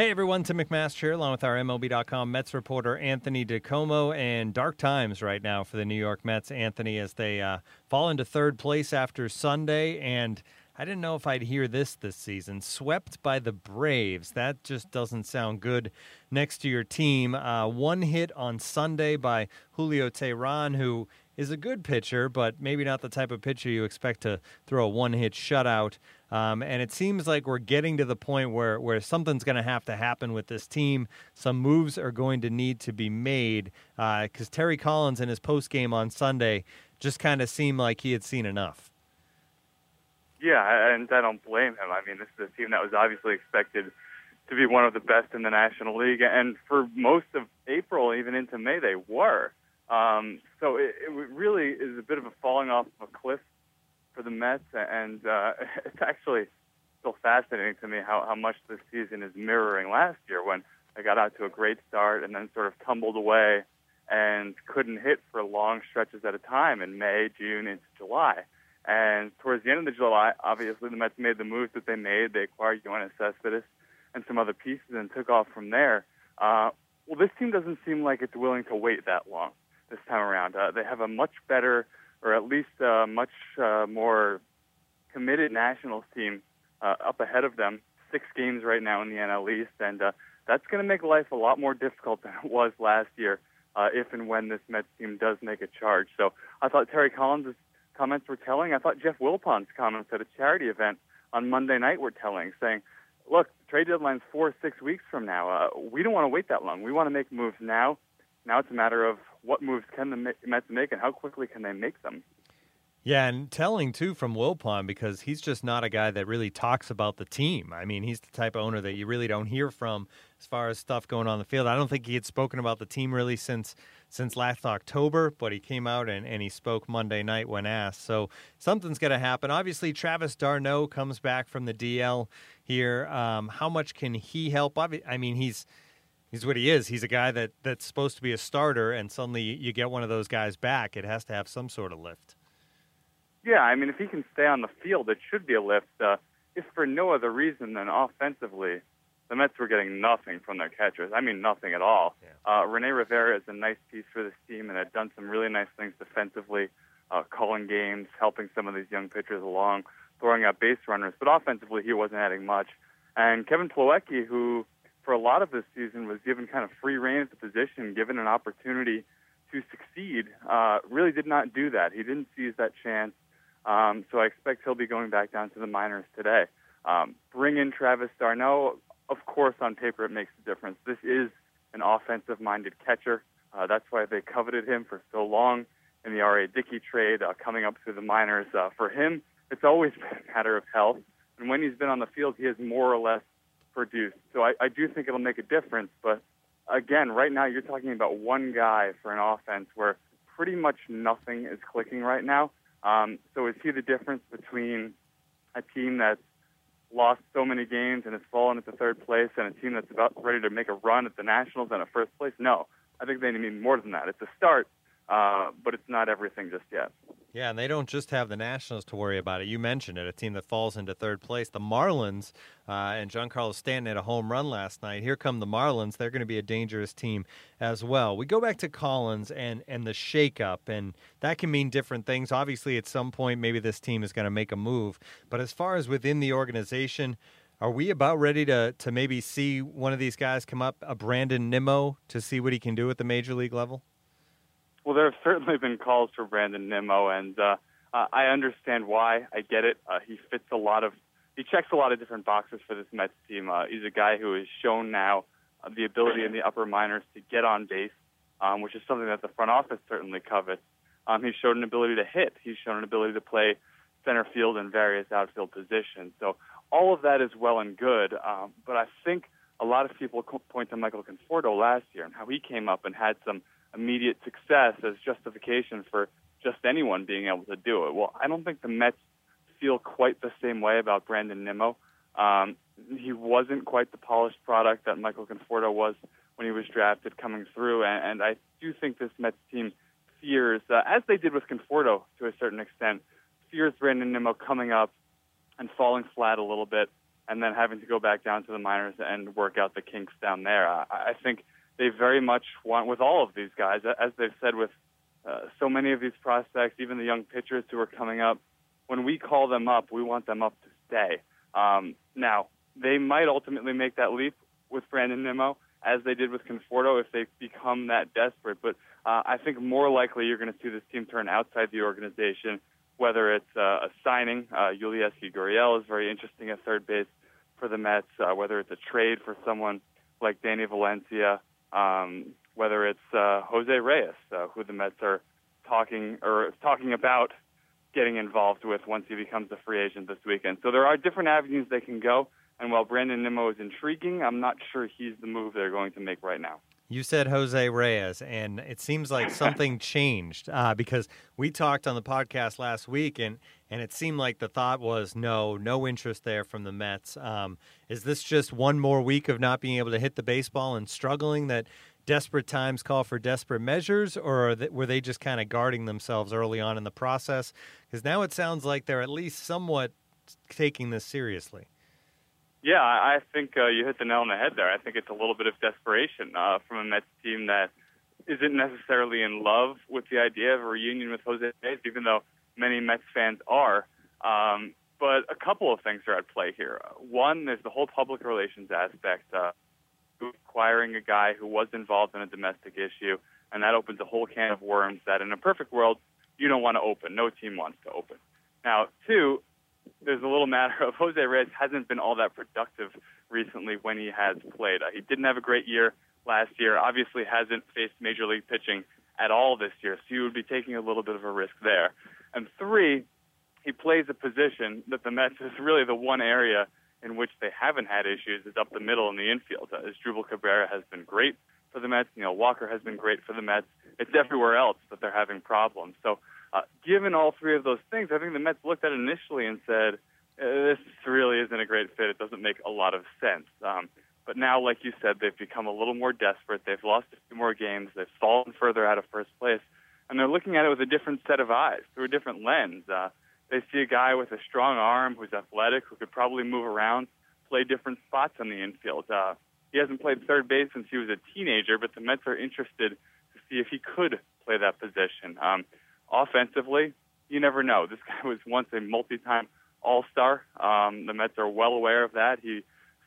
Hey everyone, Tim McMaster here, along with our MLB.com Mets reporter Anthony DiComo, and dark times right now for the New York Mets, Anthony, as they uh, fall into third place after Sunday. And I didn't know if I'd hear this this season. Swept by the Braves. That just doesn't sound good next to your team. Uh, one hit on Sunday by Julio Teheran, who is a good pitcher, but maybe not the type of pitcher you expect to throw a one hit shutout. Um, and it seems like we're getting to the point where, where something's going to have to happen with this team. Some moves are going to need to be made because uh, Terry Collins in his post game on Sunday just kind of seemed like he had seen enough. Yeah, and I don't blame him. I mean, this is a team that was obviously expected to be one of the best in the National League, and for most of April, even into May, they were. Um, so it, it really is a bit of a falling off of a cliff for the Mets, and uh, it's actually still fascinating to me how, how much this season is mirroring last year when I got out to a great start and then sort of tumbled away and couldn't hit for long stretches at a time in May, June, into July. And towards the end of the July, obviously the Mets made the moves that they made. They acquired Yoenis Cespedes and some other pieces and took off from there. Uh, well, this team doesn't seem like it's willing to wait that long this time around. Uh, they have a much better, or at least a much uh, more committed Nationals team uh, up ahead of them. Six games right now in the NL East, and uh, that's going to make life a lot more difficult than it was last year. Uh, if and when this Mets team does make a charge. So I thought Terry Collins' comments were telling. I thought Jeff Wilpon's comments at a charity event on Monday night were telling, saying, look, trade deadline's four, six weeks from now. Uh, we don't want to wait that long. We want to make moves now. Now it's a matter of what moves can the Mets make and how quickly can they make them. Yeah, and telling too from Wilpon because he's just not a guy that really talks about the team. I mean, he's the type of owner that you really don't hear from as far as stuff going on the field. I don't think he had spoken about the team really since since last October, but he came out and, and he spoke Monday night when asked. So something's going to happen. Obviously, Travis d'Arnaud comes back from the DL here. Um, how much can he help? I mean, he's he's what he is. He's a guy that that's supposed to be a starter, and suddenly you get one of those guys back. It has to have some sort of lift. Yeah, I mean, if he can stay on the field, it should be a lift. Uh, if for no other reason than offensively, the Mets were getting nothing from their catchers. I mean, nothing at all. Yeah. Uh, Rene Rivera is a nice piece for this team and had done some really nice things defensively, uh, calling games, helping some of these young pitchers along, throwing out base runners. But offensively, he wasn't adding much. And Kevin Plawecki, who for a lot of this season was given kind of free reign at the position, given an opportunity to succeed, uh, really did not do that. He didn't seize that chance. Um, so I expect he'll be going back down to the minors today. Um, bring in Travis d'Arnaud. Of course, on paper, it makes a difference. This is an offensive minded catcher. Uh, that's why they coveted him for so long in the R.A. Dickey trade, uh, coming up through the minors. Uh, for him, it's always been a matter of health. And when he's been on the field, he has more or less produced. So I, I do think it'll make a difference. But again, right now you're talking about one guy for an offense where pretty much nothing is clicking right now. Um, so is he the difference between a team that's lost so many games and has fallen into third place and a team that's about ready to make a run at the Nationals and a first place? No. I think they need more than that. It's a start, uh, but it's not everything just yet. Yeah, and they don't just have the Nationals to worry about it. You mentioned it, a team that falls into third place. The Marlins uh, and Giancarlo Stanton had a home run last night. Here come the Marlins. They're going to be a dangerous team as well. We go back to Collins and, and the shakeup, and that can mean different things. Obviously, at some point, maybe this team is going to make a move. But as far as within the organization, are we about ready to, to maybe see one of these guys come up, a Brandon Nimmo, to see what he can do at the major league level? Well, there have certainly been calls for Brandon Nimmo, and uh, uh, I understand why. I get it. Uh, he fits a lot of, he checks a lot of different boxes for this Mets team. Uh, he's a guy who has shown now uh, the ability in the upper minors to get on base, um, which is something that the front office certainly covets. Um, he's shown an ability to hit. He's shown an ability to play center field and various outfield positions. So all of that is well and good. Um, but I think a lot of people point to Michael Conforto last year and how he came up and had some immediate success as justification for just anyone being able to do it. Well, I don't think the Mets feel quite the same way about Brandon Nimmo. Um, he wasn't quite the polished product that Michael Conforto was when he was drafted coming through, and, and I do think this Mets team fears, uh, as they did with Conforto to a certain extent, fears Brandon Nimmo coming up and falling flat a little bit, and then having to go back down to the minors and work out the kinks down there. I, I think they very much want, with all of these guys, as they've said with uh, so many of these prospects, even the young pitchers who are coming up, when we call them up, we want them up to stay. Um, now, they might ultimately make that leap with Brandon Nimmo, as they did with Conforto, if they become that desperate. But uh, I think more likely you're going to see this team turn outside the organization, whether it's uh, a signing. Uh, Yulieski Gurriel is very interesting at third base for the Mets, uh, whether it's a trade for someone like Danny Valencia, um, whether it's uh, Jose Reyes, uh, who the Mets are talking or talking about getting involved with once he becomes a free agent this weekend. So there are different avenues they can go. And while Brandon Nimmo is intriguing, I'm not sure he's the move they're going to make right now. You said Jose Reyes, and it seems like something changed uh, because we talked on the podcast last week, and, and it seemed like the thought was no, no interest there from the Mets. Um, is this just one more week of not being able to hit the baseball and struggling that desperate times call for desperate measures, or they, were they just kind of guarding themselves early on in the process? Because now it sounds like they're at least somewhat taking this seriously. Yeah, I think uh, you hit the nail on the head there. I think it's a little bit of desperation uh, from a Mets team that isn't necessarily in love with the idea of a reunion with Jose Reyes, even though many Mets fans are. Um, but a couple of things are at play here. One, there's the whole public relations aspect. Uh, acquiring a guy who was involved in a domestic issue, and that opens a whole can of worms that, in a perfect world, you don't want to open. No team wants to open. Now, two, there's a little matter of Jose Reyes hasn't been all that productive recently when he has played. Uh, he didn't have a great year last year. Obviously, hasn't faced major league pitching at all this year, so you would be taking a little bit of a risk there. And three, he plays a position that the Mets is really the one area in which they haven't had issues is up the middle in the infield. Uh, as Asdrubal Cabrera has been great for the Mets. Neil Walker has been great for the Mets. It's everywhere else that they're having problems. So, uh, given all three of those things, I think the Mets looked at it initially and said, uh, "This really isn't a great fit. It doesn't make a lot of sense." Um, but now, like you said, they've become a little more desperate. They've lost a few more games. They've fallen further out of first place, and they're looking at it with a different set of eyes, through a different lens. Uh, they see a guy with a strong arm who's athletic, who could probably move around, play different spots on the infield. Uh, he hasn't played third base since he was a teenager, but the Mets are interested to see if he could play that position. Um, offensively, you never know. This guy was once a multi-time All-Star. Um, the Mets are well aware of that. He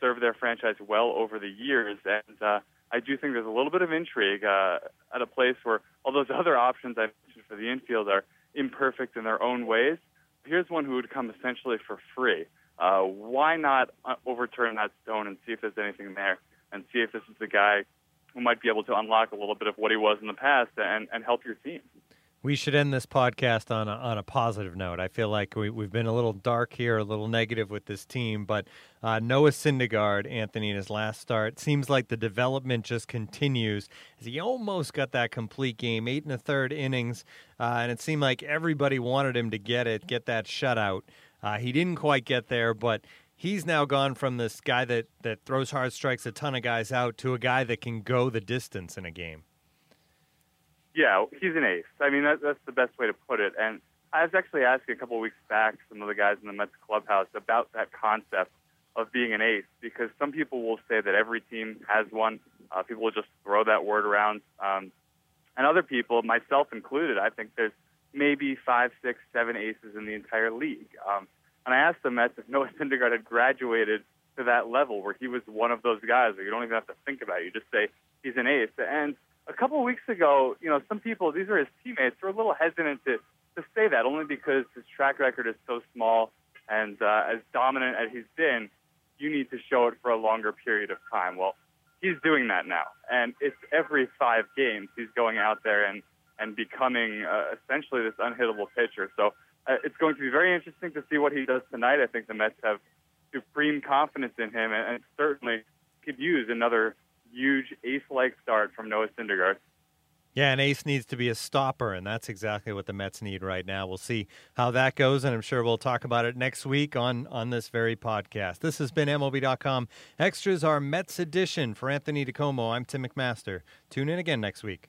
served their franchise well over the years, and uh, I do think there's a little bit of intrigue uh, at a place where all those other options I mentioned for the infield are imperfect in their own ways here's one who would come essentially for free. Uh, why not uh, overturn that stone and see if there's anything there and see if this is the guy who might be able to unlock a little bit of what he was in the past and, and help your team? We should end this podcast on a, on a positive note. I feel like we, we've been a little dark here, a little negative with this team, but uh, Noah Syndergaard, Anthony, in his last start, seems like the development just continues as he almost got that complete game, eight and a third innings, uh, and it seemed like everybody wanted him to get it, get that shutout. Uh, he didn't quite get there, but he's now gone from this guy that, that throws hard strikes a ton of guys out to a guy that can go the distance in a game. Yeah, he's an ace. I mean, that, that's the best way to put it. And I was actually asking a couple of weeks back some of the guys in the Mets clubhouse about that concept of being an ace because some people will say that every team has one. Uh, people will just throw that word around. Um, and other people, myself included, I think there's maybe five, six, seven aces in the entire league. Um, and I asked the Mets if Noah Syndergaard had graduated to that level where he was one of those guys where you don't even have to think about it. You just say he's an ace. And a couple of weeks ago, you know, some people, these are his teammates, were a little hesitant to, to say that only because his track record is so small and uh, as dominant as he's been, you need to show it for a longer period of time. Well, he's doing that now, and it's every five games he's going out there and and becoming uh, essentially this unhittable pitcher. So uh, it's going to be very interesting to see what he does tonight. I think the Mets have supreme confidence in him, and, and certainly could use another huge ace-like start from Noah Syndergaard. Yeah, an ace needs to be a stopper, and that's exactly what the Mets need right now. We'll see how that goes, and I'm sure we'll talk about it next week on, on this very podcast. This has been MLB.com Extras, our Mets edition. For Anthony DiComo, I'm Tim McMaster. Tune in again next week.